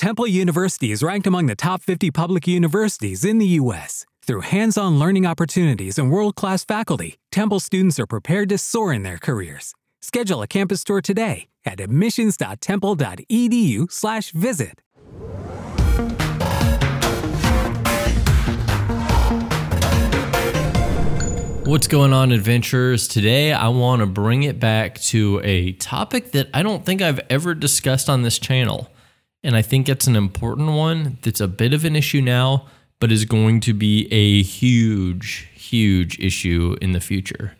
Temple University is ranked among the top 50 public universities in the U.S. Through hands on learning opportunities and world class faculty, Temple students are prepared to soar in their careers. Schedule a campus tour today at admissions.temple.edu/slash visit. What's going on, adventurers? Today, I want to bring it back to a topic that I don't think I've ever discussed on this channel. And I think that's an important one that's a bit of an issue now, but is going to be a huge, huge issue in the future.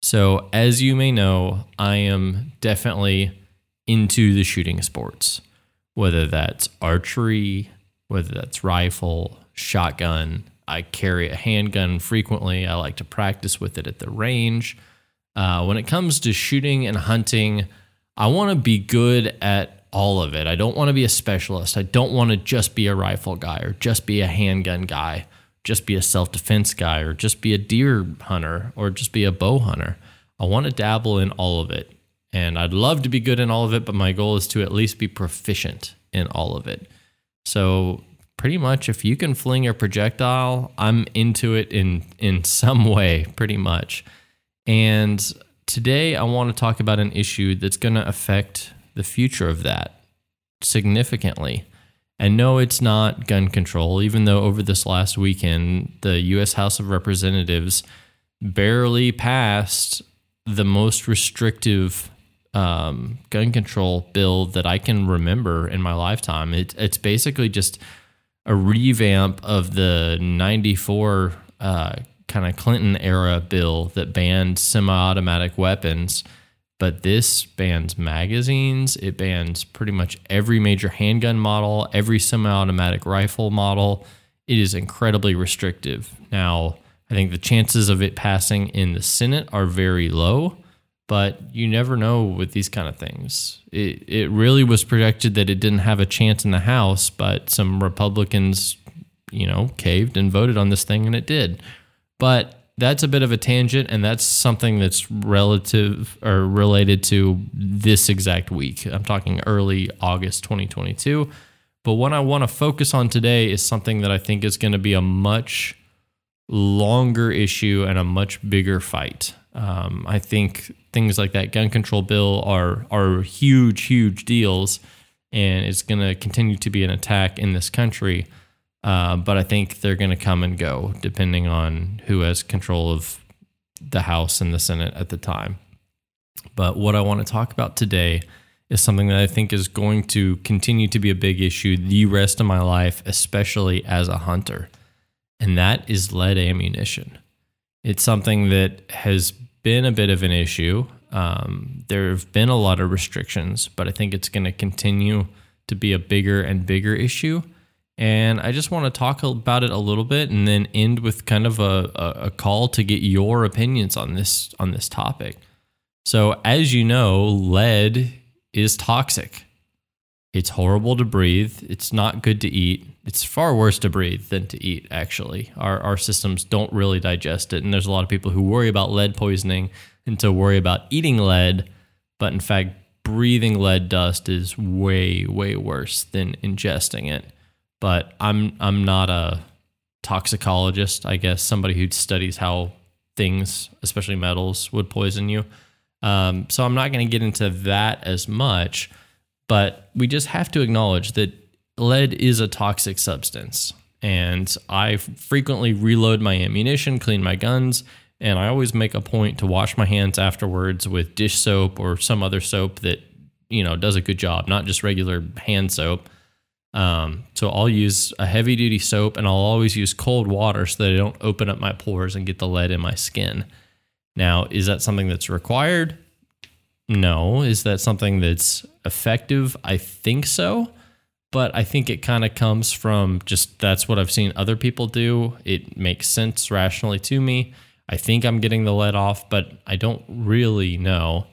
So, as you may know, I am definitely into the shooting sports, whether that's archery, whether that's rifle, shotgun, I carry a handgun frequently. I like to practice with it at the range. Uh, when it comes to shooting and hunting, I want to be good at all of it. I don't want to be a specialist. I don't want to just be a rifle guy or just be a handgun guy, just be a self defense guy or just be a deer hunter or just be a bow hunter. I want to dabble in all of it. And I'd love to be good in all of it, but my goal is to at least be proficient in all of it. So pretty much if you can fling a projectile, I'm into it in in some way, pretty much. And today I want to talk about an issue that's going to affect the future of that significantly. And no, it's not gun control, even though over this last weekend, the US House of Representatives barely passed the most restrictive um, gun control bill that I can remember in my lifetime. It, it's basically just a revamp of the 94 uh, kind of Clinton era bill that banned semi automatic weapons. But this bans magazines. It bans pretty much every major handgun model, every semi automatic rifle model. It is incredibly restrictive. Now, I think the chances of it passing in the Senate are very low but you never know with these kind of things. It it really was projected that it didn't have a chance in the House, but some Republicans, you know, caved and voted on this thing and it did. But that's a bit of a tangent and that's something that's relative or related to this exact week. I'm talking early August 2022. But what I want to focus on today is something that I think is going to be a much longer issue and a much bigger fight. Um, I think things like that gun control bill are are huge, huge deals, and it's going to continue to be an attack in this country. Uh, but I think they're going to come and go depending on who has control of the House and the Senate at the time. But what I want to talk about today is something that I think is going to continue to be a big issue the rest of my life, especially as a hunter, and that is lead ammunition. It's something that has been a bit of an issue. Um, there have been a lot of restrictions, but I think it's going to continue to be a bigger and bigger issue. And I just want to talk about it a little bit and then end with kind of a, a, call to get your opinions on this on this topic. So as you know, lead is toxic. It's horrible to breathe. It's not good to eat. It's far worse to breathe than to eat, actually. Our, our systems don't really digest it. And there's a lot of people who worry about lead poisoning and to worry about eating lead. But in fact, breathing lead dust is way, way worse than ingesting it. But I'm, I'm not a toxicologist, I guess, somebody who studies how things, especially metals, would poison you. Um, so I'm not going to get into that as much. But we just have to acknowledge that lead is a toxic substance. And I frequently reload my ammunition, clean my guns, and I always make a point to wash my hands afterwards with dish soap or some other soap that, you know, does a good job, not just regular hand soap. Um, so I'll use a heavy duty soap and I'll always use cold water so that I don't open up my pores and get the lead in my skin. Now, is that something that's required? No. Is that something that's effective? I think so. But I think it kind of comes from just that's what I've seen other people do. It makes sense rationally to me. I think I'm getting the lead off, but I don't really know.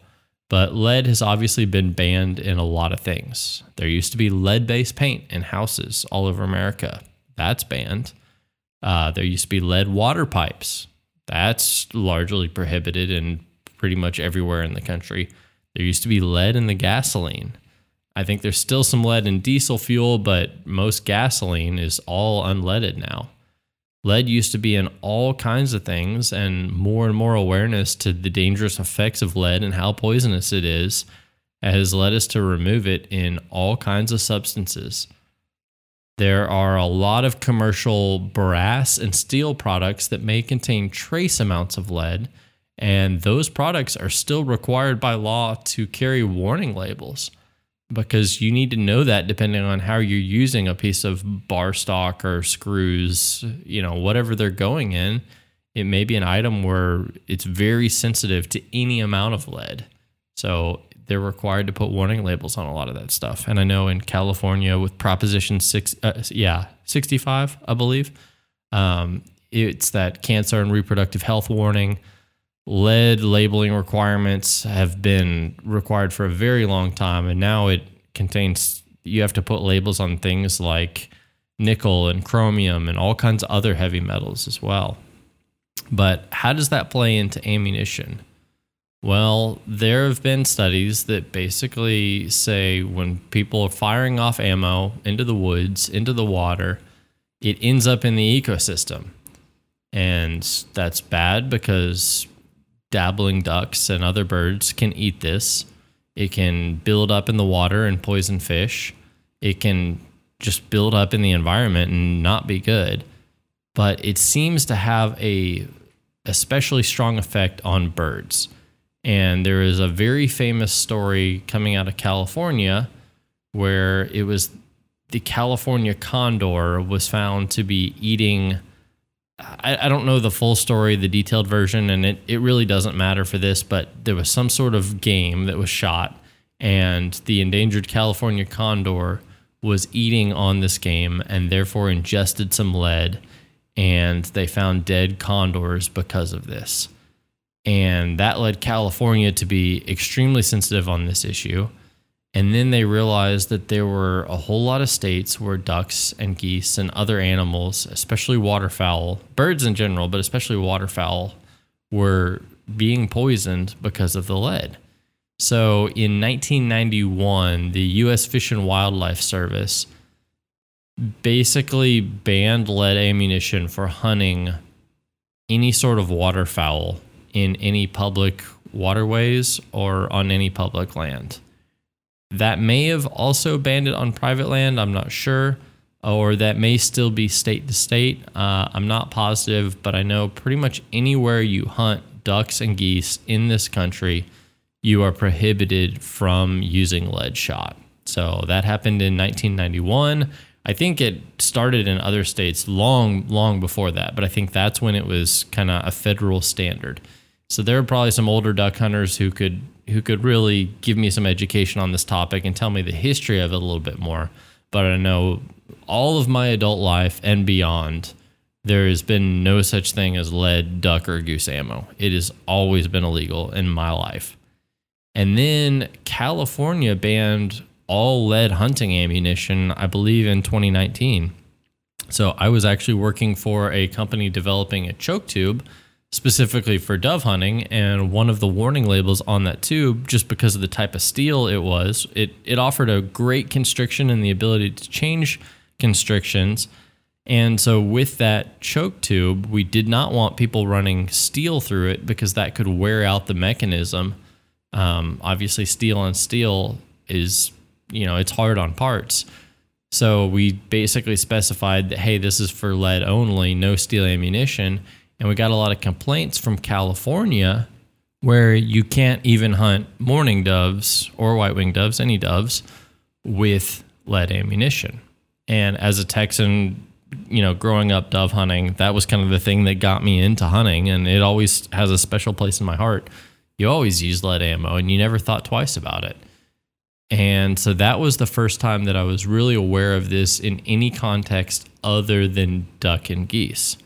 But lead has obviously been banned in a lot of things. There used to be lead based paint in houses all over America. That's banned. Uh, there used to be lead water pipes. That's largely prohibited in pretty much everywhere in the country. There used to be lead in the gasoline. I think there's still some lead in diesel fuel, but most gasoline is all unleaded now. Lead used to be in all kinds of things, and more and more awareness to the dangerous effects of lead and how poisonous it is has led us to remove it in all kinds of substances. There are a lot of commercial brass and steel products that may contain trace amounts of lead, and those products are still required by law to carry warning labels because you need to know that depending on how you're using a piece of bar stock or screws, you know, whatever they're going in. It may be an item where it's very sensitive to any amount of lead. So they're required to put warning labels on a lot of that stuff. And I know in California with Proposition 6, uh, yeah, 65, I believe, um, it's that cancer and reproductive health warning lead labeling requirements have been required for a very long time and now it contains you have to put labels on things like nickel and chromium and all kinds of other heavy metals as well. But how does that play into ammunition? Well there have been studies that basically say when people are firing off ammo into the woods into the water it ends up in the ecosystem. And that's bad because dabbling ducks and other birds can eat this. It can build up in the water and poison fish. It can just build up in the environment and not be good. But it seems to have a especially strong effect on birds. And there is a very famous story coming out of California where it was the California condor was found to be eating I, I don't know the full story, the detailed version, and it, it really doesn't matter for this, but there was some sort of game that was shot, and the endangered California condor was eating on this game and therefore ingested some lead, and they found dead condors because of this. And that led California to be extremely sensitive on this issue. And then they realized that there were a whole lot of states where ducks and geese and other animals, especially waterfowl, birds in general, but especially waterfowl, were being poisoned because of the lead. So in 1991, the U.S. Fish and Wildlife Service basically banned lead ammunition for hunting any sort of waterfowl in any public waterways or on any public land. That may have also banned it on private land. I'm not sure. Or that may still be state to state. Uh, I'm not positive, but I know pretty much anywhere you hunt ducks and geese in this country, you are prohibited from using lead shot. So that happened in 1991. I think it started in other states long, long before that, but I think that's when it was kind of a federal standard. So there are probably some older duck hunters who could who could really give me some education on this topic and tell me the history of it a little bit more. But I know all of my adult life and beyond, there has been no such thing as lead, duck, or goose ammo. It has always been illegal in my life. And then California banned all lead hunting ammunition, I believe, in 2019. So I was actually working for a company developing a choke tube specifically for dove hunting and one of the warning labels on that tube just because of the type of steel it was it it offered a great constriction and the ability to change constrictions. And so with that choke tube we did not want people running steel through it because that could wear out the mechanism. Um, obviously steel on steel is you know it's hard on parts. So we basically specified that hey this is for lead only no steel ammunition and we got a lot of complaints from California where you can't even hunt mourning doves or white winged doves, any doves, with lead ammunition. And as a Texan, you know, growing up dove hunting, that was kind of the thing that got me into hunting. And it always has a special place in my heart. You always use lead ammo and you never thought twice about it. And so that was the first time that I was really aware of this in any context other than duck and geese.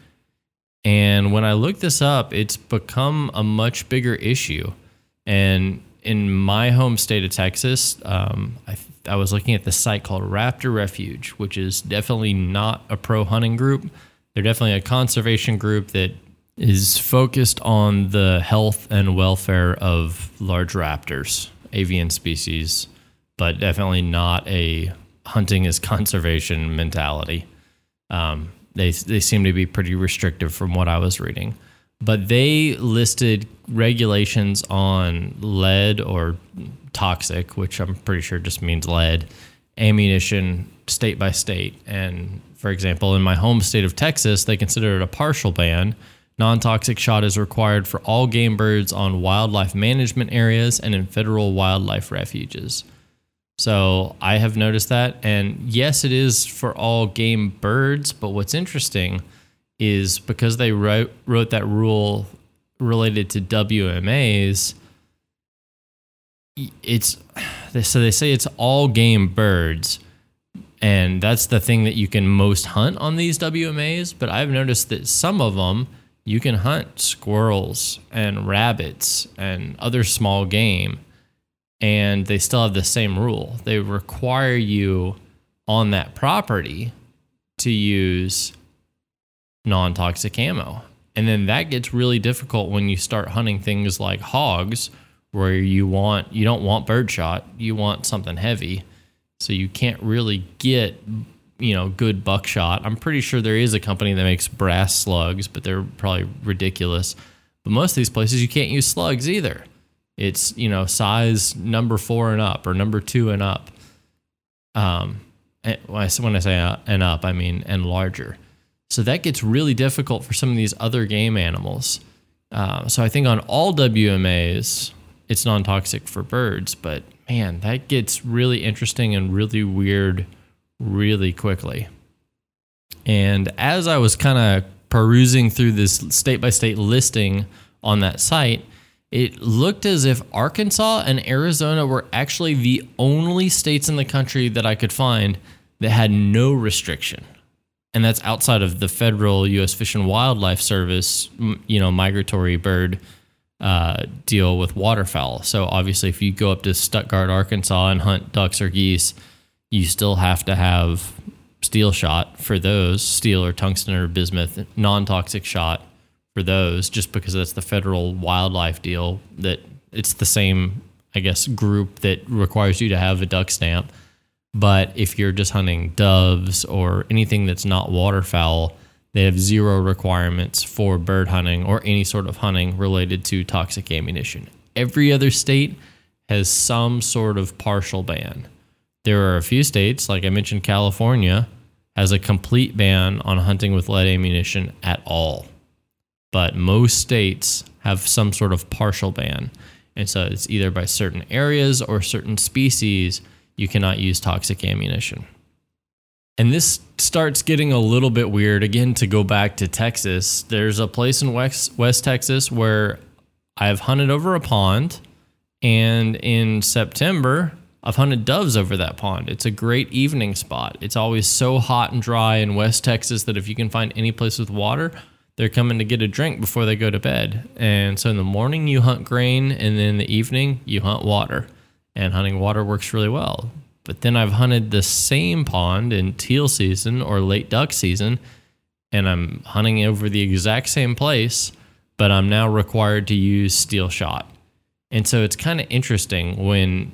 And when I look this up, it's become a much bigger issue. And in my home state of Texas, um, I, I was looking at the site called Raptor Refuge, which is definitely not a pro hunting group. They're definitely a conservation group that is focused on the health and welfare of large raptors, avian species, but definitely not a hunting is conservation mentality. Um, they they seem to be pretty restrictive from what I was reading, but they listed regulations on lead or toxic, which I'm pretty sure just means lead, ammunition state by state. And for example, in my home state of Texas, they consider it a partial ban. Non toxic shot is required for all game birds on wildlife management areas and in federal wildlife refuges. So I have noticed that. And yes, it is for all game birds. But what's interesting is because they wrote, wrote that rule related to WMAs, it's so they say it's all game birds. And that's the thing that you can most hunt on these WMAs. But I've noticed that some of them you can hunt squirrels and rabbits and other small game and they still have the same rule. They require you on that property to use non toxic ammo. And then that gets really difficult when you start hunting things like hogs, where you want you don't want birdshot, you want something heavy. So you can't really get you know good buckshot. I'm pretty sure there is a company that makes brass slugs, but they're probably ridiculous. But most of these places you can't use slugs either. It's you know size number four and up or number two and up. Um, when I say uh, and up, I mean and larger. So that gets really difficult for some of these other game animals. Uh, so I think on all WMAs, it's non-toxic for birds, but man, that gets really interesting and really weird really quickly. And as I was kind of perusing through this state by state listing on that site, it looked as if Arkansas and Arizona were actually the only states in the country that I could find that had no restriction. And that's outside of the federal U.S. Fish and Wildlife Service, you know, migratory bird uh, deal with waterfowl. So obviously, if you go up to Stuttgart, Arkansas, and hunt ducks or geese, you still have to have steel shot for those, steel or tungsten or bismuth, non toxic shot for those just because that's the federal wildlife deal that it's the same I guess group that requires you to have a duck stamp. But if you're just hunting doves or anything that's not waterfowl, they have zero requirements for bird hunting or any sort of hunting related to toxic ammunition. Every other state has some sort of partial ban. There are a few states, like I mentioned, California has a complete ban on hunting with lead ammunition at all but most states have some sort of partial ban. And so it's either by certain areas or certain species, you cannot use toxic ammunition. And this starts getting a little bit weird. Again, to go back to Texas, there's a place in West, West Texas where I've hunted over a pond. And in September, I've hunted doves over that pond. It's a great evening spot. It's always so hot and dry in West Texas that if you can find any place with water, they're coming to get a drink before they go to bed. And so in the morning, you hunt grain, and then in the evening, you hunt water. And hunting water works really well. But then I've hunted the same pond in teal season or late duck season, and I'm hunting over the exact same place, but I'm now required to use steel shot. And so it's kind of interesting when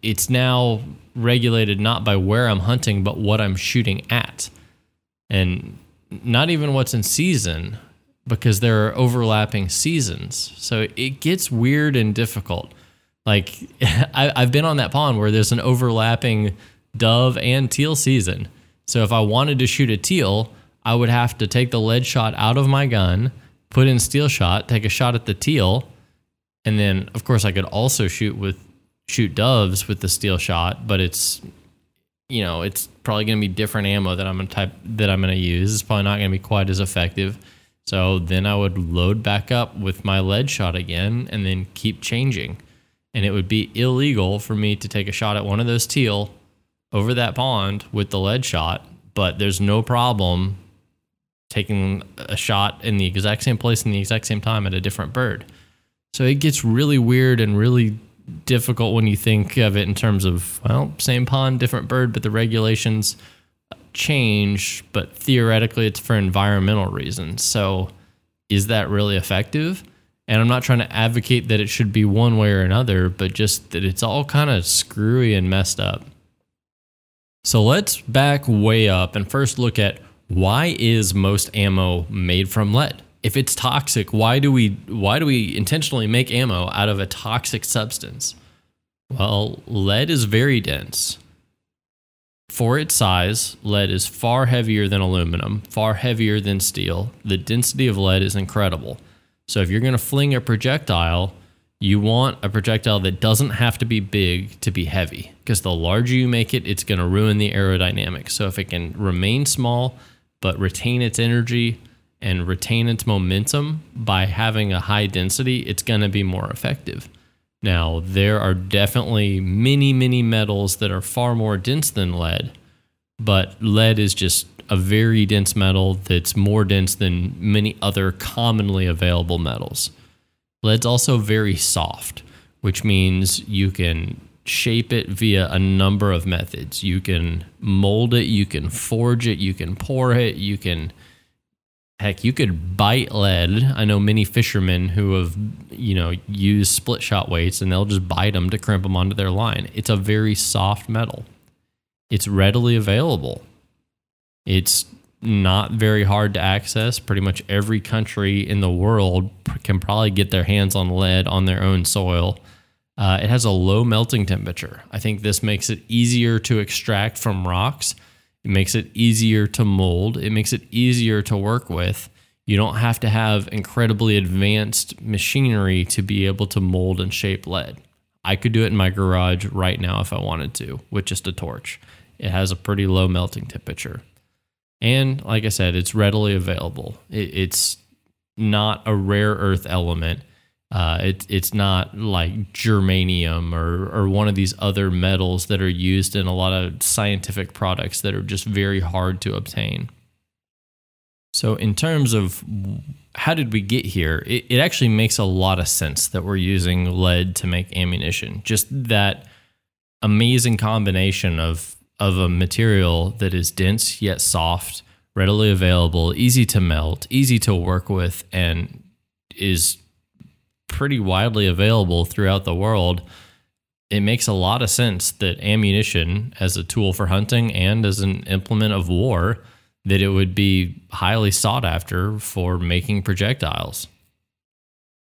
it's now regulated not by where I'm hunting, but what I'm shooting at. And not even what's in season because there are overlapping seasons. So it gets weird and difficult. Like I, have been on that pond where there's an overlapping dove and teal season. So if I wanted to shoot a teal, I would have to take the lead shot out of my gun, put in steel shot, take a shot at the teal, and then of course I could also shoot with shoot doves with the steel shot, but it's you know, it's probably going to be different ammo that I'm going to type that I'm going to use. It's probably not going to be quite as effective. So then I would load back up with my lead shot again and then keep changing. And it would be illegal for me to take a shot at one of those teal over that pond with the lead shot, but there's no problem taking a shot in the exact same place in the exact same time at a different bird. So it gets really weird and really difficult when you think of it in terms of well, same pond, different bird, but the regulations change. But theoretically, it's for environmental reasons. So, is that really effective? And I'm not trying to advocate that it should be one way or another, but just that it's all kind of screwy and messed up. So let's back way up and first look at why is most ammo made from lead? If it's toxic, why do we why do we intentionally make ammo out of a toxic substance? Well, lead is very dense. For its size, lead is far heavier than aluminum, far heavier than steel. The density of lead is incredible. So if you're going to fling a projectile, you want a projectile that doesn't have to be big to be heavy because the larger you make it, it's going to ruin the aerodynamics. So if it can remain small but retain its energy and retain its momentum by having a high density, it's going to be more effective. Now, there are definitely many, many metals that are far more dense than lead, but lead is just a very dense metal that's more dense than many other commonly available metals. Lead's also very soft, which means you can shape it via a number of methods. You can mold it, you can forge it, you can pour it, you can Heck, you could bite lead. I know many fishermen who have, you know, used split shot weights and they'll just bite them to crimp them onto their line. It's a very soft metal. It's readily available. It's not very hard to access. Pretty much every country in the world can probably get their hands on lead on their own soil. Uh, it has a low melting temperature. I think this makes it easier to extract from rocks it makes it easier to mold. It makes it easier to work with. You don't have to have incredibly advanced machinery to be able to mold and shape lead. I could do it in my garage right now if I wanted to with just a torch. It has a pretty low melting temperature. And like I said, it's readily available. it's not a rare earth element uh, it, it's not like germanium or, or one of these other metals that are used in a lot of scientific products that are just very hard to obtain. So, in terms of how did we get here, it, it actually makes a lot of sense that we're using lead to make ammunition. Just that amazing combination of, of a material that is dense yet soft, readily available, easy to melt, easy to work with, and is pretty widely available throughout the world, it makes a lot of sense that ammunition as a tool for hunting and as an implement of war that it would be highly sought after for making projectiles.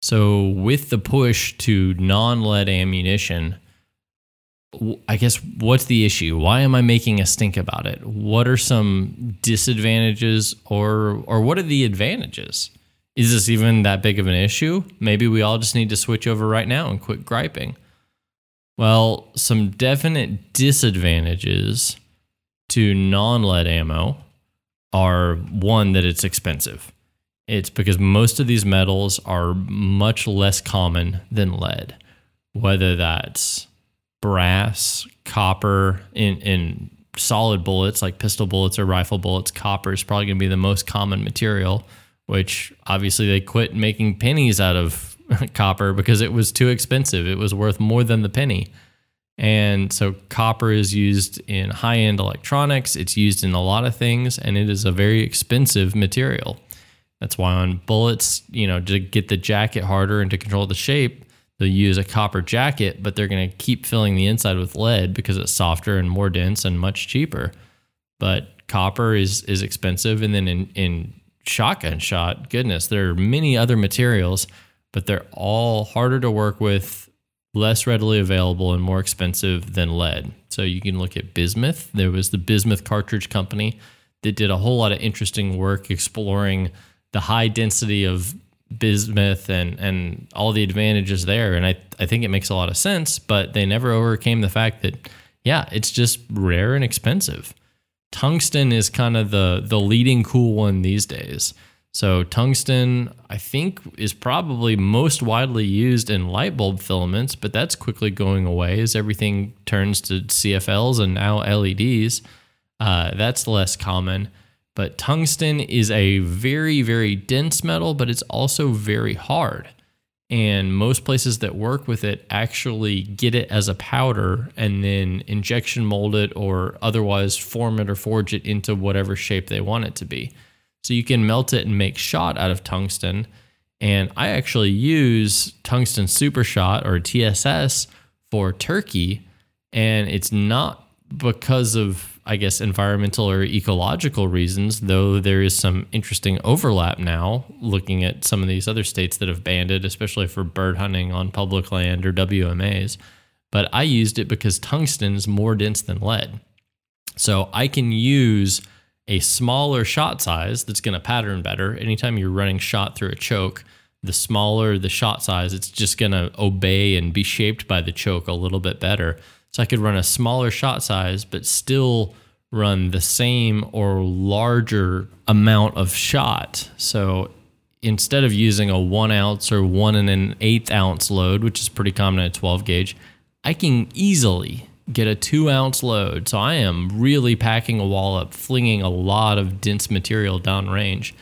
So with the push to non-lead ammunition, I guess what's the issue? Why am I making a stink about it? What are some disadvantages or or what are the advantages? Is this even that big of an issue? Maybe we all just need to switch over right now and quit griping. Well, some definite disadvantages to non lead ammo are one, that it's expensive. It's because most of these metals are much less common than lead, whether that's brass, copper, in, in solid bullets like pistol bullets or rifle bullets, copper is probably going to be the most common material which obviously they quit making pennies out of copper because it was too expensive. It was worth more than the penny. And so copper is used in high end electronics, it's used in a lot of things, and it is a very expensive material. That's why on bullets, you know, to get the jacket harder and to control the shape, they'll use a copper jacket, but they're going to keep filling the inside with lead because it's softer and more dense and much cheaper. But copper is is expensive, and then in in shotgun shot, goodness, there are many other materials, but they're all harder to work with, less readily available, and more expensive than lead. So you can look at bismuth. There was the Bismuth Cartridge Company that did a whole lot of interesting work exploring the high density of bismuth and and all the advantages there and I I think it makes a lot of sense but they never overcame the fact that yeah it's just rare and expensive tungsten is kind of the the leading cool one these days. So tungsten, I think, is probably most widely used in light bulb filaments, but that's quickly going away as everything turns to CFLs and now LEDs. Uh, that's less common. But tungsten is a very, very dense metal, but it's also very hard and most places that work with it actually get it as a powder and then injection mold it or otherwise form it or forge it into whatever shape they want it to be. So you can melt it and make shot out of tungsten. And I actually use tungsten super shot or TSS for turkey. And it's not because of, I guess, environmental or ecological reasons, though there is some interesting overlap now looking at some of these other states that have banned it, especially for bird hunting on public land or WMAs. But I used it because tungsten is more dense than lead. So I can use a smaller shot size that's going to pattern better. Anytime you're running shot through a choke, the smaller the shot size, it's just going to obey and be shaped by the choke a little bit better. So I could run a smaller shot size, but still run the same or larger amount of shot. So instead of using a one ounce or one and an eighth ounce load, which is pretty common at 12 gauge, I can easily get a two ounce load. So I am really packing a wall up, flinging a lot of dense material downrange.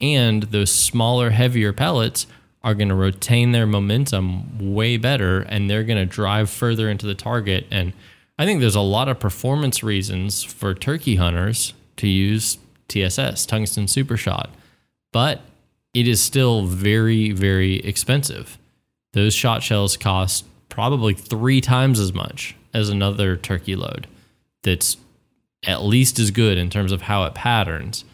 And those smaller, heavier pellets are going to retain their momentum way better and they're going to drive further into the target. And I think there's a lot of performance reasons for turkey hunters to use TSS, tungsten super shot, but it is still very, very expensive. Those shot shells cost probably three times as much as another turkey load that's at least as good in terms of how it patterns,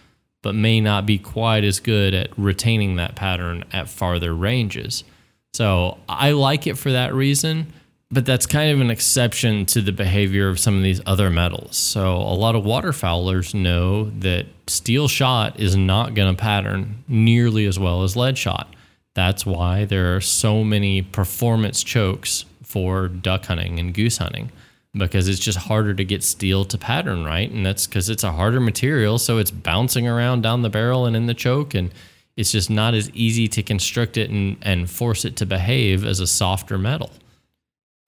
but may not be quite as good at retaining that pattern at farther ranges. So I like it for that reason, but that's kind of an exception to the behavior of some of these other metals. So a lot of waterfowlers know that steel shot is not going to pattern nearly as well as lead shot. That's why there are so many performance chokes for duck hunting and goose hunting because it's just harder to get steel to pattern right. And that's because it's a harder material. So it's bouncing around down the barrel and in the choke. And it's just not as easy to construct it and, and force it to behave as a softer metal.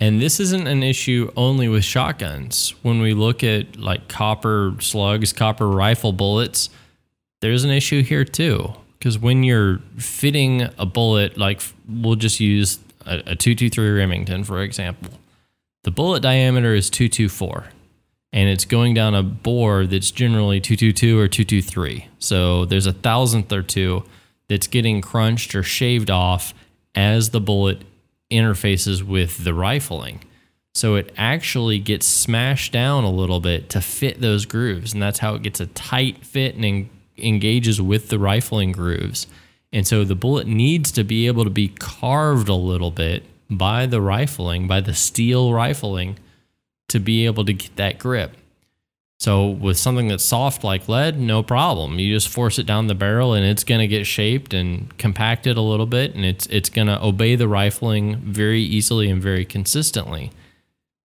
And this isn't an issue only with shotguns. When we look at like copper slugs, copper rifle bullets, there's an issue here too. Because when you're fitting a bullet, like we'll just use a, a 223 Remington, for example, the bullet diameter is 224 and it's going down a bore that's generally 222 or 223. So there's a thousandth or two that's getting crunched or shaved off as the bullet interfaces with the rifling. So it actually gets smashed down a little bit to fit those grooves. And that's how it gets a tight fit and en- engages with the rifling grooves. And so the bullet needs to be able to be carved a little bit by the rifling, by the steel rifling, to be able to get that grip. So with something that's soft like lead, no problem. You just force it down the barrel and it's going to get shaped and compacted a little bit and it's it's going to obey the rifling very easily and very consistently.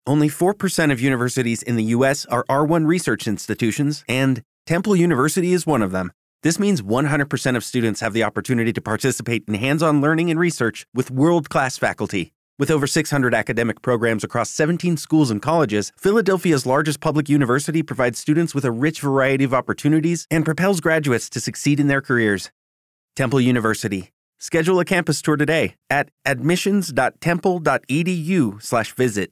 Only 4% of universities in the US are R1 research institutions and Temple University is one of them. This means 100% of students have the opportunity to participate in hands on learning and research with world class faculty. With over 600 academic programs across 17 schools and colleges, Philadelphia's largest public university provides students with a rich variety of opportunities and propels graduates to succeed in their careers. Temple University. Schedule a campus tour today at admissions.temple.edu/visit.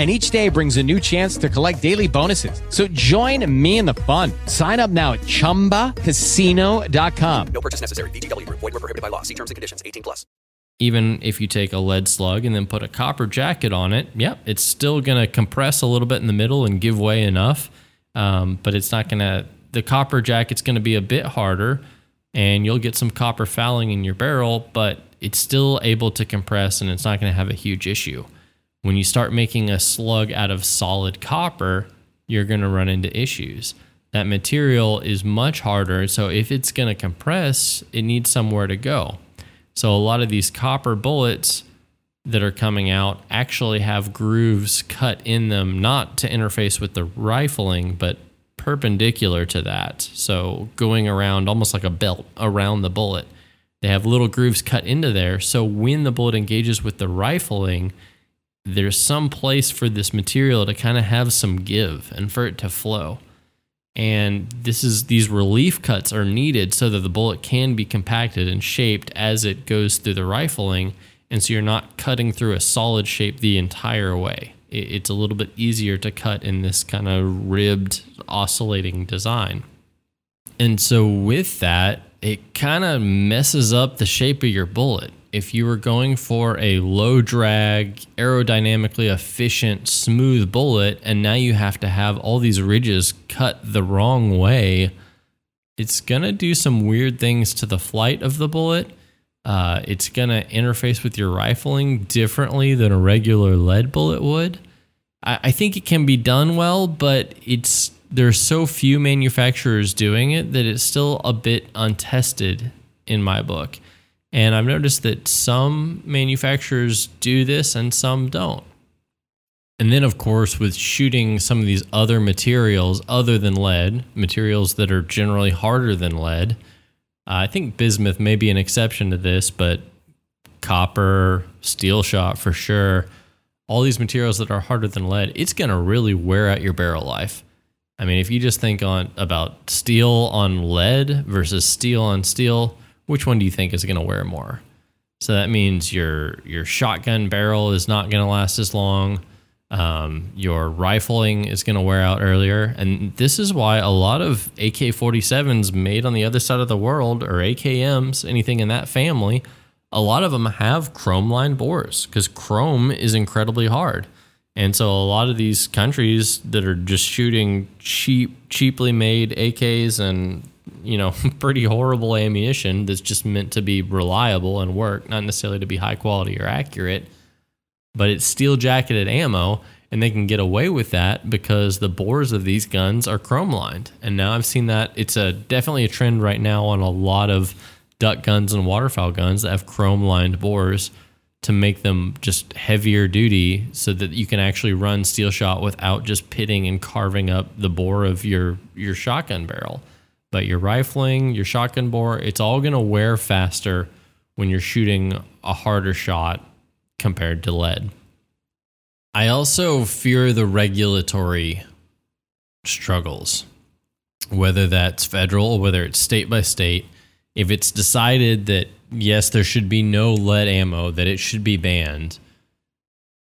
And each day brings a new chance to collect daily bonuses. So join me in the fun. Sign up now at chumbacasino.com. No purchase necessary. VGW Group. Void were prohibited by law. See terms and conditions. 18 plus. Even if you take a lead slug and then put a copper jacket on it, yep, it's still going to compress a little bit in the middle and give way enough. Um, but it's not going to, the copper jacket's going to be a bit harder and you'll get some copper fouling in your barrel, but it's still able to compress and it's not going to have a huge issue. When you start making a slug out of solid copper, you're going to run into issues. That material is much harder. So if it's going to compress, it needs somewhere to go. So a lot of these copper bullets that are coming out actually have grooves cut in them, not to interface with the rifling, but perpendicular to that. So going around almost like a belt around the bullet. They have little grooves cut into there. So when the bullet engages with the rifling, there's some place for this material to kind of have some give and for it to flow. And this is these relief cuts are needed so that the bullet can be compacted and shaped as it goes through the rifling. And so you're not cutting through a solid shape the entire way. It's a little bit easier to cut in this kind of ribbed, oscillating design. And so with that, it kind of messes up the shape of your bullet. If you were going for a low drag, aerodynamically efficient, smooth bullet, and now you have to have all these ridges cut the wrong way, it's going to do some weird things to the flight of the bullet. Uh, it's going to interface with your rifling differently than a regular lead bullet would. I, I think it can be done well, but it's there's so few manufacturers doing it that it's still a bit untested in my book. And I've noticed that some manufacturers do this and some don't. And then, of course, with shooting some of these other materials other than lead, materials that are generally harder than lead, I think bismuth may be an exception to this, but copper, steel shot for sure, all these materials that are harder than lead, it's going to really wear out your barrel life. I mean, if you just think on about steel on lead versus steel on steel, which one do you think is going to wear more? So that means your your shotgun barrel is not going to last as long. Um, your rifling is going to wear out earlier, and this is why a lot of AK-47s made on the other side of the world, or AKMs, anything in that family, a lot of them have chrome lined bores because chrome is incredibly hard. And so a lot of these countries that are just shooting cheap, cheaply made AKs and you know pretty horrible ammunition that's just meant to be reliable and work, not necessarily to be high quality or accurate, but it's steel jacketed ammo, and they can get away with that because the bores of these guns are chrome lined. And now I've seen that it's a definitely a trend right now on a lot of duck guns and waterfowl guns that have chrome lined bores to make them just heavier duty so that you can actually run steel shot without just pitting and carving up the bore of your your shotgun barrel. But your rifling, your shotgun bore, it's all going to wear faster when you're shooting a harder shot compared to lead. I also fear the regulatory struggles, whether that's federal, whether it's state by state. If it's decided that yes, there should be no lead ammo, that it should be banned.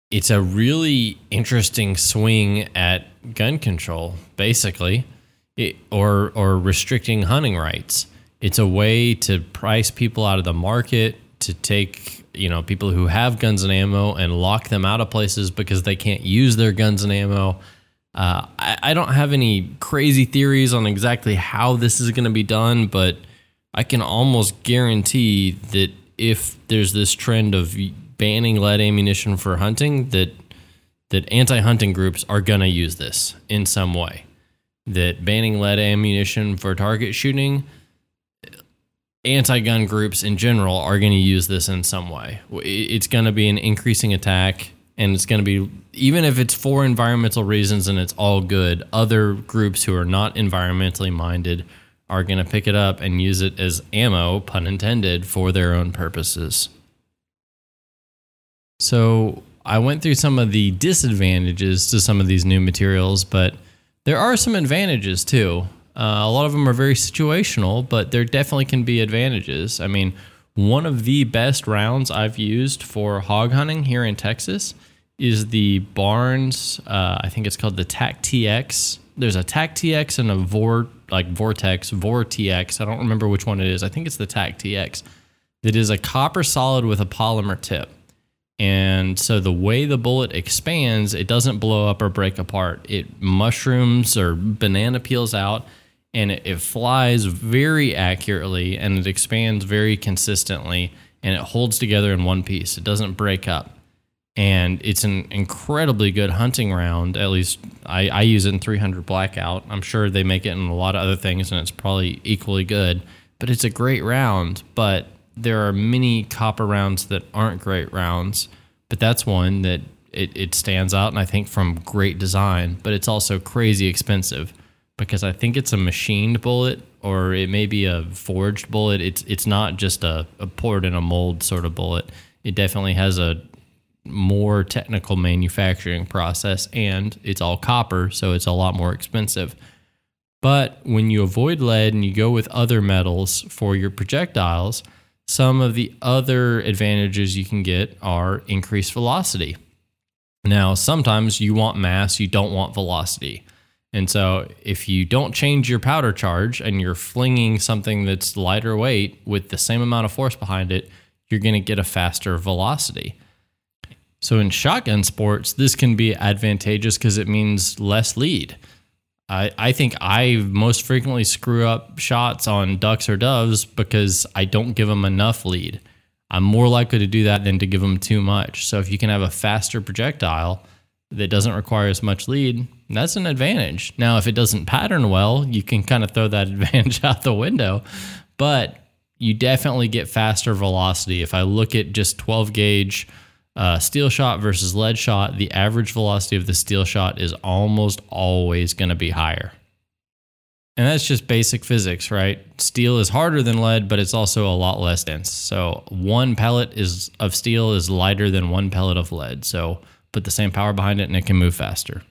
It's a really interesting swing at gun control, basically, it, or or restricting hunting rights. It's a way to price people out of the market, to take you know people who have guns and ammo and lock them out of places because they can't use their guns and ammo. Uh, I, I don't have any crazy theories on exactly how this is going to be done, but I can almost guarantee that if there's this trend of banning lead ammunition for hunting, that that anti-hunting groups are gonna use this in some way. That banning lead ammunition for target shooting, anti-gun groups in general are going to use this in some way. It's going to be an increasing attack, and it's going to be even if it's for environmental reasons and it's all good. Other groups who are not environmentally minded are going to pick it up and use it as ammo, pun intended, for their own purposes. So I went through some of the disadvantages to some of these new materials, but there are some advantages too. Uh, a lot of them are very situational, but there definitely can be advantages. I mean, one of the best rounds I've used for hog hunting here in Texas is the Barnes, uh, I think it's called the TAC TX. There's a TAC TX and a Vor like Vortex, Vor TX. I don't remember which one it is. I think it's the TAC TX. That is a copper solid with a polymer tip. And so the way the bullet expands, it doesn't blow up or break apart. It mushrooms or banana peels out and it, it flies very accurately and it expands very consistently and it holds together in one piece. It doesn't break up and it's an incredibly good hunting round. At least I, I, use it in 300 blackout. I'm sure they make it in a lot of other things, and it's probably equally good. But it's a great round. But there are many copper rounds that aren't great rounds. But that's one that it, it stands out, and I think from great design. But it's also crazy expensive because I think it's a machined bullet or it may be a forged bullet. It's it's not just a, a poured in a mold sort of bullet. It definitely has a more technical manufacturing process and it's all copper, so it's a lot more expensive. But when you avoid lead and you go with other metals for your projectiles, some of the other advantages you can get are increased velocity. Now, sometimes you want mass, you don't want velocity. And so, if you don't change your powder charge and you're flinging something that's lighter weight with the same amount of force behind it, you're going to get a faster velocity. So, in shotgun sports, this can be advantageous because it means less lead. I, I think I most frequently screw up shots on ducks or doves because I don't give them enough lead. I'm more likely to do that than to give them too much. So if you can have a faster projectile that doesn't require as much lead, that's an advantage. Now, if it doesn't pattern well, you can kind of throw that advantage out the window, but you definitely get faster velocity. If I look at just 12 gauge uh, steel shot versus lead shot, the average velocity of the steel shot is almost always going to be higher. And that's just basic physics, right? Steel is harder than lead, but it's also a lot less dense. So one pellet is of steel is lighter than one pellet of lead. So put the same power behind it and it can move faster.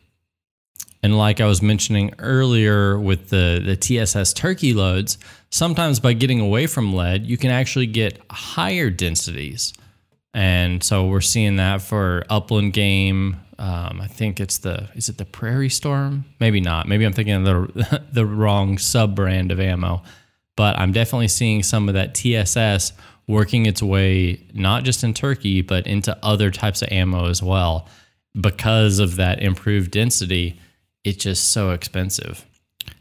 And like I was mentioning earlier with the, the TSS turkey loads, sometimes by getting away from lead, you can actually get higher densities. And so we're seeing that for upland game. Um, I think it's the is it the Prairie Storm? Maybe not. Maybe I'm thinking of the the wrong sub brand of ammo. But I'm definitely seeing some of that TSS working its way not just in Turkey but into other types of ammo as well because of that improved density. It's just so expensive.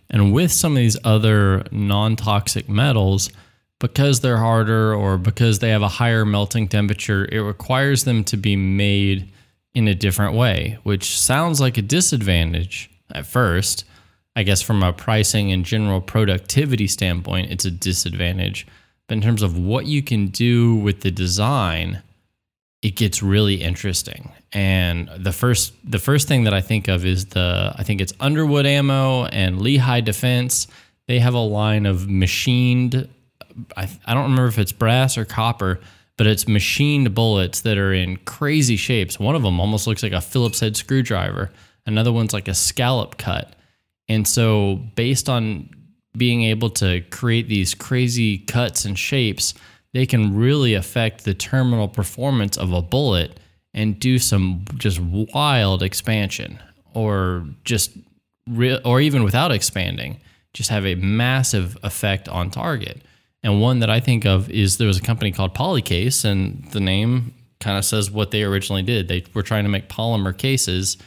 And with some of these other non-toxic metals, because they're harder or because they have a higher melting temperature, it requires them to be made in a different way, which sounds like a disadvantage at first. I guess from a pricing and general productivity standpoint, it's a disadvantage. But in terms of what you can do with the design, it gets really interesting. And the first the first thing that I think of is the I think it's Underwood Ammo and Lehigh Defense. They have a line of machined I, I don't remember if it's brass or copper, but it's machined bullets that are in crazy shapes. One of them almost looks like a Phillips head screwdriver. Another one's like a scallop cut. And so, based on being able to create these crazy cuts and shapes, they can really affect the terminal performance of a bullet and do some just wild expansion or just or even without expanding, just have a massive effect on target. And one that I think of is there was a company called Polycase, and the name kind of says what they originally did. They were trying to make polymer cases,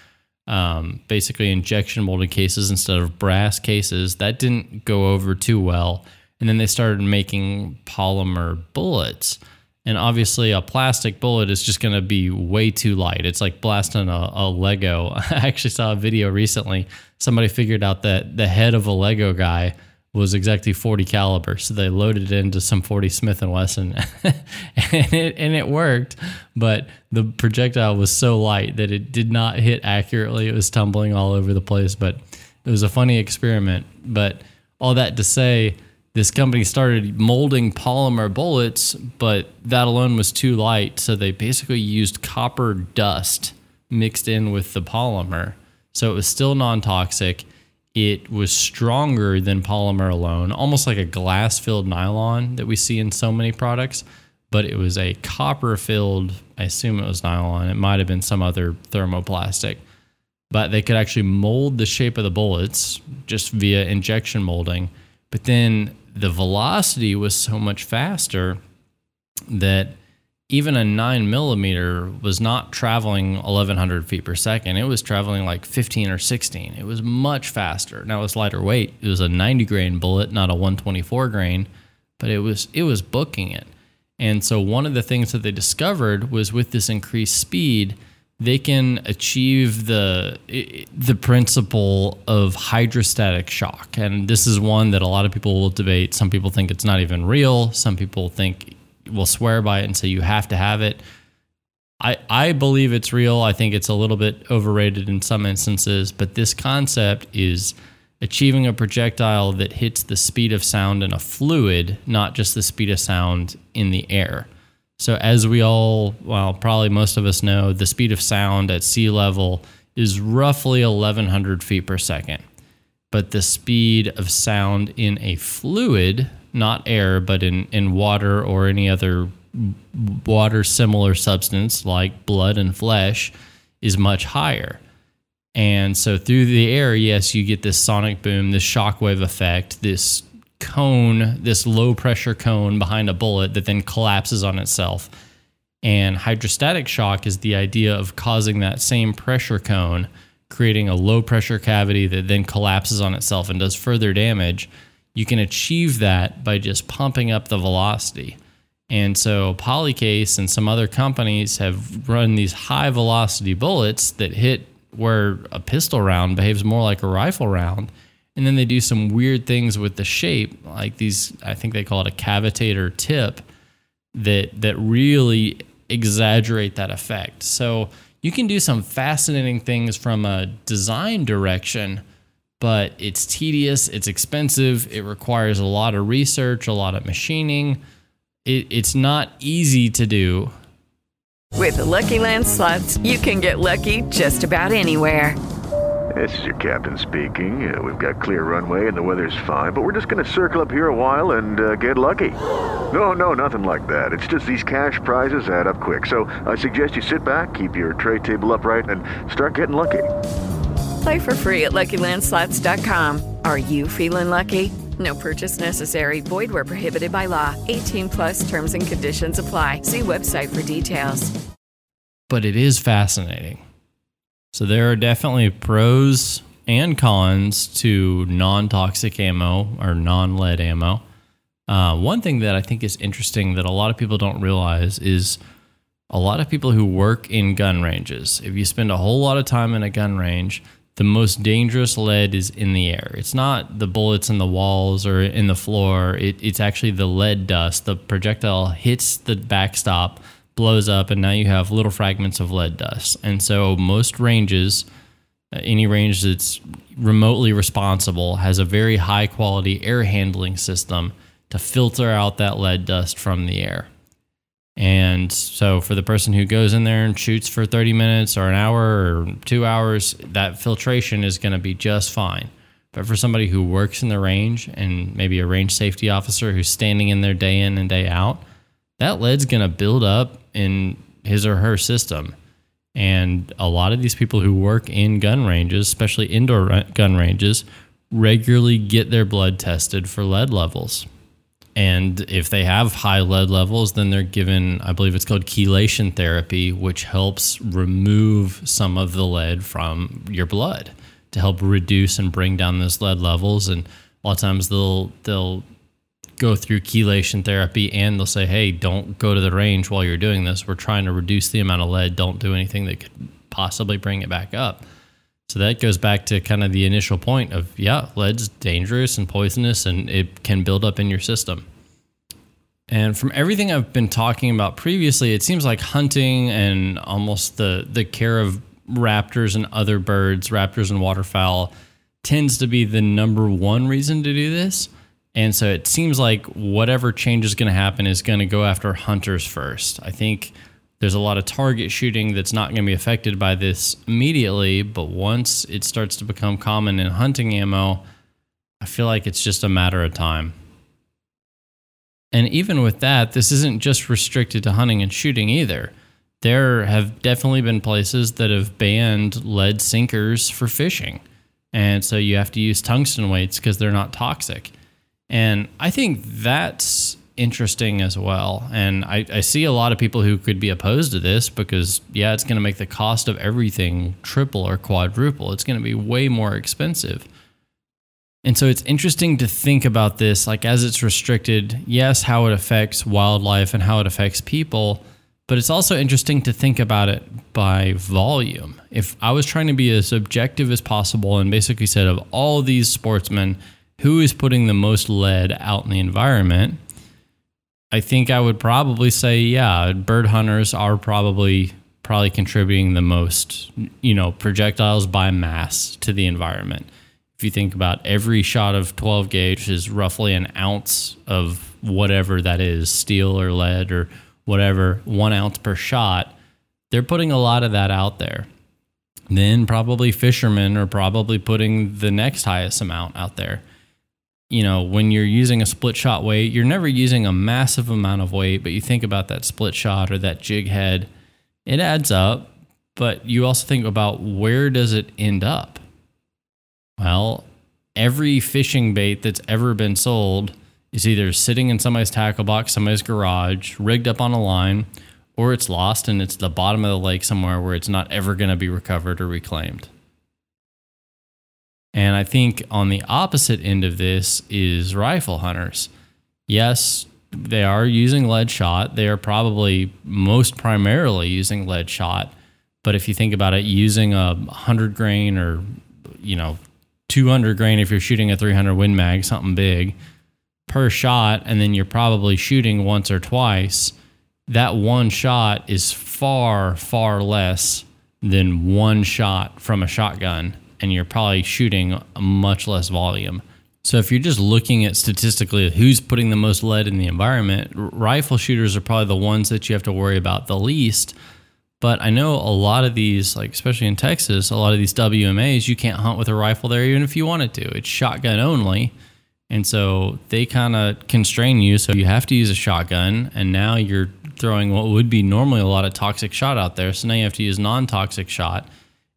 um, basically injection molded cases instead of brass cases. That didn't go over too well. And then they started making polymer bullets. And obviously, a plastic bullet is just going to be way too light. It's like blasting a, a Lego. I actually saw a video recently. Somebody figured out that the head of a Lego guy was exactly 40 caliber. So they loaded it into some 40 Smith and Wesson, and it and it worked. But the projectile was so light that it did not hit accurately. It was tumbling all over the place. But it was a funny experiment. But all that to say, this company started molding polymer bullets, but that alone was too light. So they basically used copper dust mixed in with the polymer. So it was still non toxic it was stronger than polymer alone, almost like a glass filled nylon that we see in so many products, but it was a copper filled, I assume it was nylon. It might have been some other thermoplastic, but they could actually mold the shape of the bullets just via injection molding. But then the velocity was so much faster that even a nine millimeter was not traveling 1100 feet per second. It was traveling like 15 or 16. It was much faster. Now it was lighter weight. It was a 90 grain bullet, not a 124 grain, but it was it was booking it. And so one of the things that they discovered was with this increased speed, they can achieve the the principle of hydrostatic shock. And this is one that a lot of people will debate. Some people think it's not even real. Some people think will swear by it and say you have to have it. I, I believe it's real. I think it's a little bit overrated in some instances, but this concept is achieving a projectile that hits the speed of sound in a fluid, not just the speed of sound in the air. So, as we all, well, probably most of us know, the speed of sound at sea level is roughly 1100 feet per second. but the speed of sound in a fluid, not air, but in, in water or any other water similar substance like blood and flesh, is much higher. And so through the air, yes, you get this sonic boom, this shockwave effect, this cone, this low pressure cone behind a bullet that then collapses on itself. And hydrostatic shock is the idea of causing that same pressure cone, creating a low pressure cavity that then collapses on itself and does further damage. You can achieve that by just pumping up the velocity. And so Polycase and some other companies have run these high velocity bullets that hit where a pistol round behaves more like a rifle round. And then they do some weird things with the shape, like these, I think they call it a cavitator tip, that that really exaggerate that effect. So you can do some fascinating things from a design direction, but it's tedious, it's expensive, it requires a lot of research, a lot of machining. It, it's not easy to do. With the Lucky Land slots, you can get lucky just about anywhere. This is your captain speaking. Uh, we've got clear runway and the weather's fine, but we're just going to circle up here a while and uh, get lucky. No, no, nothing like that. It's just these cash prizes add up quick. So I suggest you sit back, keep your tray table upright, and start getting lucky. Play for free at LuckyLandSlots.com. Are you feeling lucky? No purchase necessary. Void where prohibited by law. 18 plus terms and conditions apply. See website for details. but it is fascinating. So there are definitely pros and cons to non-toxic ammo or non-lead ammo. Uh, one thing that I think is interesting that a lot of people don't realize is a lot of people who work in gun ranges. If you spend a whole lot of time in a gun range, the most dangerous lead is in the air. It's not the bullets in the walls or in the floor. It, it's actually the lead dust. The projectile hits the backstop, blows up, and now you have little fragments of lead dust. And so most ranges, uh, any range that's remotely responsible, has a very high quality air handling system to filter out that lead dust from the air. And so, for the person who goes in there and shoots for 30 minutes or an hour or two hours, that filtration is going to be just fine. But for somebody who works in the range and maybe a range safety officer who's standing in there day in and day out, that lead's going to build up in his or her system. And a lot of these people who work in gun ranges, especially indoor gun ranges, regularly get their blood tested for lead levels. And if they have high lead levels, then they're given, I believe it's called chelation therapy, which helps remove some of the lead from your blood to help reduce and bring down those lead levels. And a lot of times they'll they'll go through chelation therapy and they'll say, hey, don't go to the range while you're doing this. We're trying to reduce the amount of lead. Don't do anything that could possibly bring it back up. So that goes back to kind of the initial point of yeah, lead's dangerous and poisonous and it can build up in your system. And from everything I've been talking about previously, it seems like hunting and almost the the care of raptors and other birds, raptors and waterfowl tends to be the number one reason to do this. And so it seems like whatever change is going to happen is going to go after hunters first. I think there's a lot of target shooting that's not going to be affected by this immediately, but once it starts to become common in hunting ammo, I feel like it's just a matter of time. And even with that, this isn't just restricted to hunting and shooting either. There have definitely been places that have banned lead sinkers for fishing. And so you have to use tungsten weights because they're not toxic. And I think that's interesting as well. And I, I see a lot of people who could be opposed to this because, yeah, it's going to make the cost of everything triple or quadruple. It's going to be way more expensive. And so it's interesting to think about this like as it's restricted, yes, how it affects wildlife and how it affects people, but it's also interesting to think about it by volume. If I was trying to be as objective as possible and basically said of all these sportsmen, who is putting the most lead out in the environment, I think I would probably say, yeah, bird hunters are probably probably contributing the most, you know, projectiles by mass to the environment. If you think about every shot of 12 gauge is roughly an ounce of whatever that is, steel or lead or whatever, one ounce per shot, they're putting a lot of that out there. then probably fishermen are probably putting the next highest amount out there. You know, when you're using a split shot weight, you're never using a massive amount of weight, but you think about that split shot or that jig head, it adds up, but you also think about where does it end up? Well, every fishing bait that's ever been sold is either sitting in somebody's tackle box, somebody's garage, rigged up on a line, or it's lost and it's the bottom of the lake somewhere where it's not ever going to be recovered or reclaimed. And I think on the opposite end of this is rifle hunters. Yes, they are using lead shot. They are probably most primarily using lead shot. But if you think about it, using a 100 grain or, you know, 200 grain if you're shooting a 300 Win Mag, something big per shot, and then you're probably shooting once or twice, that one shot is far, far less than one shot from a shotgun, and you're probably shooting much less volume. So if you're just looking at statistically who's putting the most lead in the environment, rifle shooters are probably the ones that you have to worry about the least. But I know a lot of these, like especially in Texas, a lot of these WMAs, you can't hunt with a rifle there even if you wanted to. It's shotgun only. And so they kind of constrain you. So you have to use a shotgun. And now you're throwing what would be normally a lot of toxic shot out there. So now you have to use non toxic shot.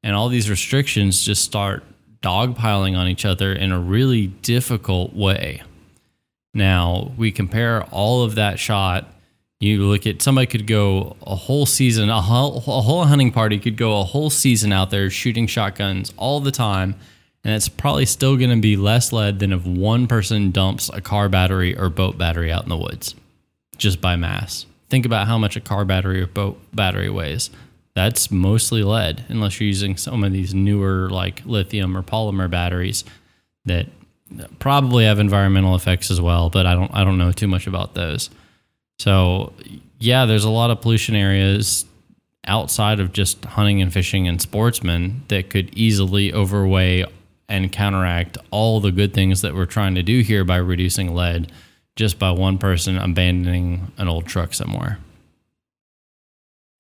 And all these restrictions just start dogpiling on each other in a really difficult way. Now, we compare all of that shot. You look at somebody could go a whole season, a whole, a whole hunting party could go a whole season out there shooting shotguns all the time. And it's probably still going to be less lead than if one person dumps a car battery or boat battery out in the woods just by mass. Think about how much a car battery or boat battery weighs that's mostly lead unless you're using some of these newer like lithium or polymer batteries that probably have environmental effects as well but i don't i don't know too much about those. So yeah there's a lot of pollution areas outside of just hunting and fishing and sportsmen that could easily overweigh and counteract all the good things that we're trying to do here by reducing lead just by one person abandoning an old truck somewhere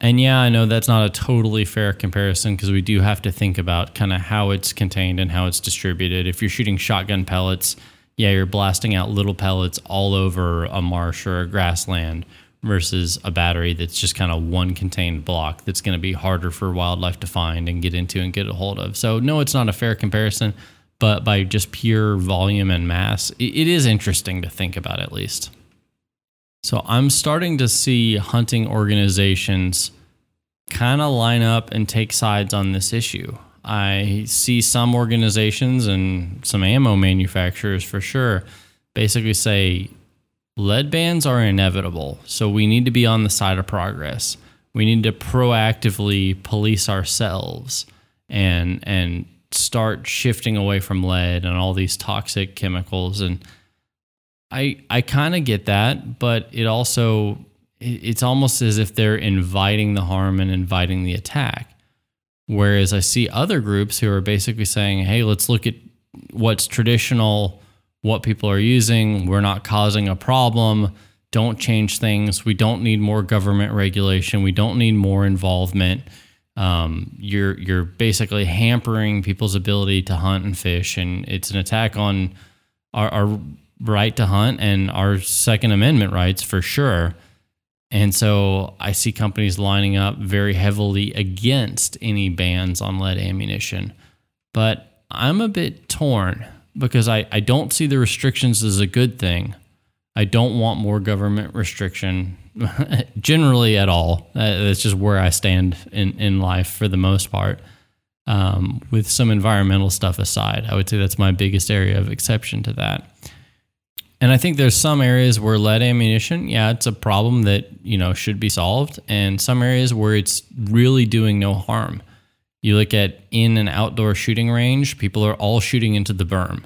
and yeah, I know that's not a totally fair comparison because we do have to think about kind of how it's contained and how it's distributed. If you're shooting shotgun pellets, yeah, you're blasting out little pellets all over a marsh or a grassland versus a battery that's just kind of one contained block that's going to be harder for wildlife to find and get into and get a hold of. So, no, it's not a fair comparison, but by just pure volume and mass, it is interesting to think about at least. So I'm starting to see hunting organizations kind of line up and take sides on this issue. I see some organizations and some ammo manufacturers for sure basically say lead bans are inevitable. So we need to be on the side of progress. We need to proactively police ourselves and and start shifting away from lead and all these toxic chemicals and I I kind of get that, but it also it's almost as if they're inviting the harm and inviting the attack. Whereas I see other groups who are basically saying, "Hey, let's look at what's traditional, what people are using. We're not causing a problem. Don't change things. We don't need more government regulation. We don't need more involvement." Um, you're you're basically hampering people's ability to hunt and fish, and it's an attack on our, our right to hunt and our Second Amendment rights for sure. And so I see companies lining up very heavily against any bans on lead ammunition. But I'm a bit torn because I, I don't see the restrictions as a good thing. I don't want more government restriction generally at all. That's just where I stand in, in life for the most part. Um, with some environmental stuff aside, I would say that's my biggest area of exception to that. And I think there's some areas where lead ammunition, yeah, it's a problem that, you know, should be solved and some areas where it's really doing no harm. You look at in an outdoor shooting range, people are all shooting into the berm.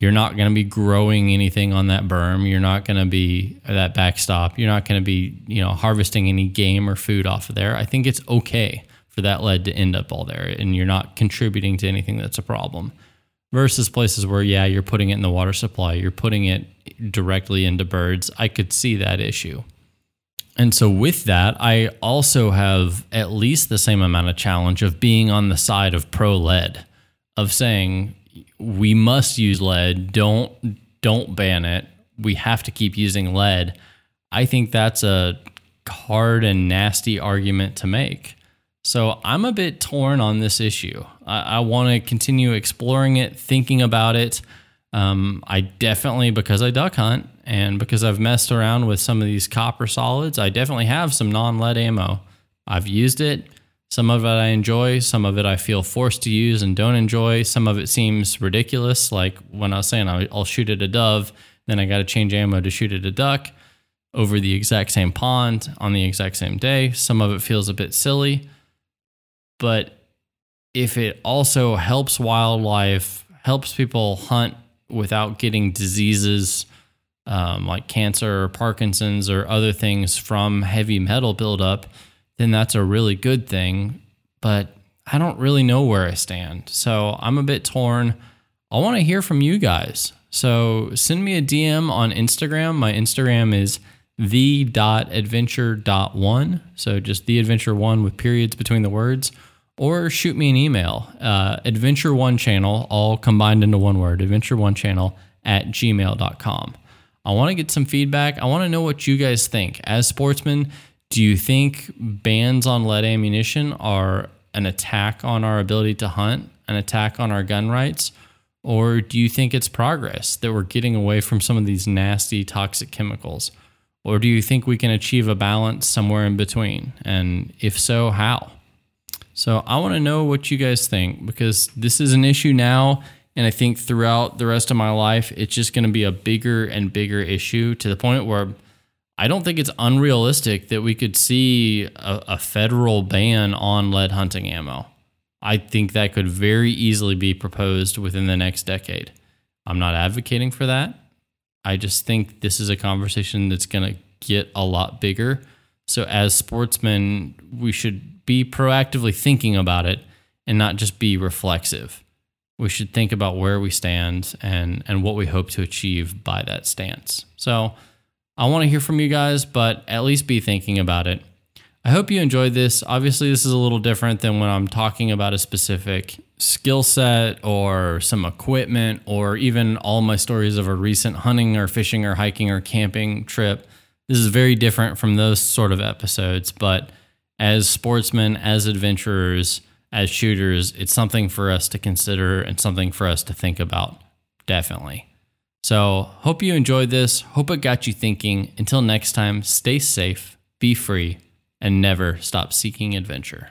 You're not going to be growing anything on that berm. You're not going to be uh, that backstop. You're not going to be, you know, harvesting any game or food off of there. I think it's okay for that lead to end up all there and you're not contributing to anything that's a problem versus places where yeah you're putting it in the water supply you're putting it directly into birds i could see that issue And so, with that, I also have at least the same amount of challenge of being on the side of pro lead, of saying we must use lead. Don't don't ban it. We have to keep using lead. I think that's a hard and nasty argument to make. So I'm a bit torn on this issue. I, I want to continue exploring it, thinking about it. Um, I definitely, because I duck hunt and because I've messed around with some of these copper solids, I definitely have some non lead ammo. I've used it. Some of it I enjoy, some of it I feel forced to use and don't enjoy. Some of it seems ridiculous, like when I was saying I'll shoot at a dove, then I got to change ammo to shoot at a duck over the exact same pond on the exact same day. Some of it feels a bit silly, but if it also helps wildlife, helps people hunt without getting diseases um, like cancer or Parkinson's or other things from heavy metal buildup, then that's a really good thing. But I don't really know where I stand. So I'm a bit torn. I want to hear from you guys. So send me a DM on Instagram. My Instagram is the.adventure.one. So just the adventure one with periods between the words. Or shoot me an email, uh, adventure one channel, all combined into one word, adventure one channel at gmail.com. I want to get some feedback. I want to know what you guys think. As sportsmen, do you think bans on lead ammunition are an attack on our ability to hunt, an attack on our gun rights? Or do you think it's progress that we're getting away from some of these nasty toxic chemicals? Or do you think we can achieve a balance somewhere in between? And if so, how? So I want to know what you guys think because this is an issue now. And I think throughout the rest of my life, it's just going to be a bigger and bigger issue to the point where I don't think it's unrealistic that we could see a, a, federal ban on lead hunting ammo. I think that could very easily be proposed within the next decade. I'm not advocating for that. I just think this is a conversation that's going to get a lot bigger. So, as sportsmen, we should be proactively thinking about it and not just be reflexive. We should think about where we stand and, and what we hope to achieve by that stance. So, I want to hear from you guys, but at least be thinking about it. I hope you enjoyed this. Obviously, this is a little different than when I'm talking about a specific skill set or some equipment or even all my stories of a recent hunting or fishing or hiking or camping trip. This is very different from those sort of episodes, but as sportsmen, as adventurers, as shooters, it's something for us to consider and something for us to think about. Definitely. So, hope you enjoyed this. Hope it got you thinking. Until next time, stay safe, be free, and never stop seeking adventure.